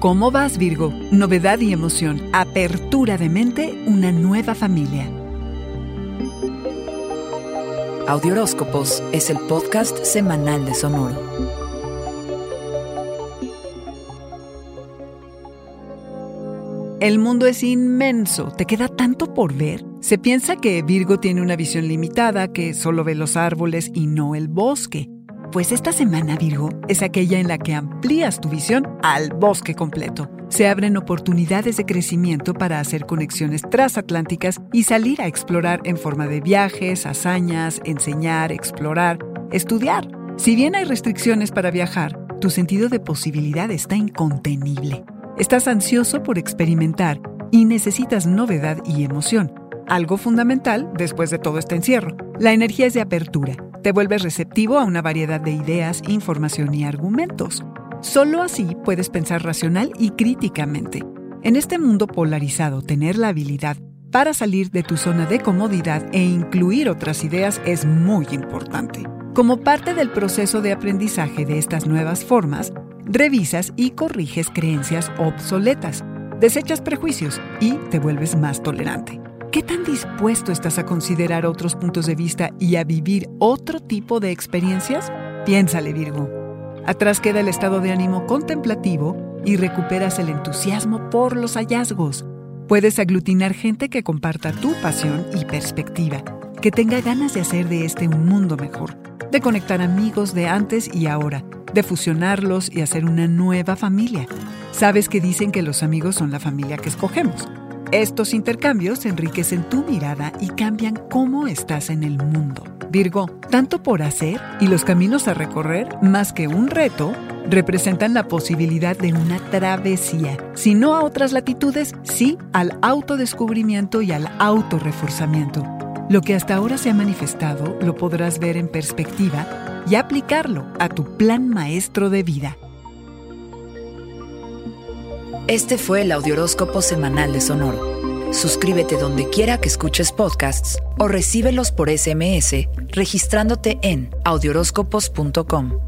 ¿Cómo vas, Virgo? Novedad y emoción, apertura de mente, una nueva familia. Audioróscopos es el podcast semanal de Sonoro. El mundo es inmenso, te queda tanto por ver. Se piensa que Virgo tiene una visión limitada, que solo ve los árboles y no el bosque. Pues esta semana, Virgo, es aquella en la que amplías tu visión al bosque completo. Se abren oportunidades de crecimiento para hacer conexiones transatlánticas y salir a explorar en forma de viajes, hazañas, enseñar, explorar, estudiar. Si bien hay restricciones para viajar, tu sentido de posibilidad está incontenible. Estás ansioso por experimentar y necesitas novedad y emoción, algo fundamental después de todo este encierro. La energía es de apertura te vuelves receptivo a una variedad de ideas, información y argumentos. Solo así puedes pensar racional y críticamente. En este mundo polarizado, tener la habilidad para salir de tu zona de comodidad e incluir otras ideas es muy importante. Como parte del proceso de aprendizaje de estas nuevas formas, revisas y corriges creencias obsoletas, desechas prejuicios y te vuelves más tolerante. ¿Qué tan dispuesto estás a considerar otros puntos de vista y a vivir otro tipo de experiencias? Piénsale, Virgo. Atrás queda el estado de ánimo contemplativo y recuperas el entusiasmo por los hallazgos. Puedes aglutinar gente que comparta tu pasión y perspectiva, que tenga ganas de hacer de este un mundo mejor, de conectar amigos de antes y ahora, de fusionarlos y hacer una nueva familia. Sabes que dicen que los amigos son la familia que escogemos. Estos intercambios enriquecen tu mirada y cambian cómo estás en el mundo. Virgo, tanto por hacer y los caminos a recorrer, más que un reto, representan la posibilidad de una travesía, si no a otras latitudes, sí al autodescubrimiento y al autorreforzamiento. Lo que hasta ahora se ha manifestado lo podrás ver en perspectiva y aplicarlo a tu plan maestro de vida. Este fue el Audioróscopo Semanal de Sonoro. Suscríbete donde quiera que escuches podcasts o recíbelos por SMS registrándote en audioróscopos.com.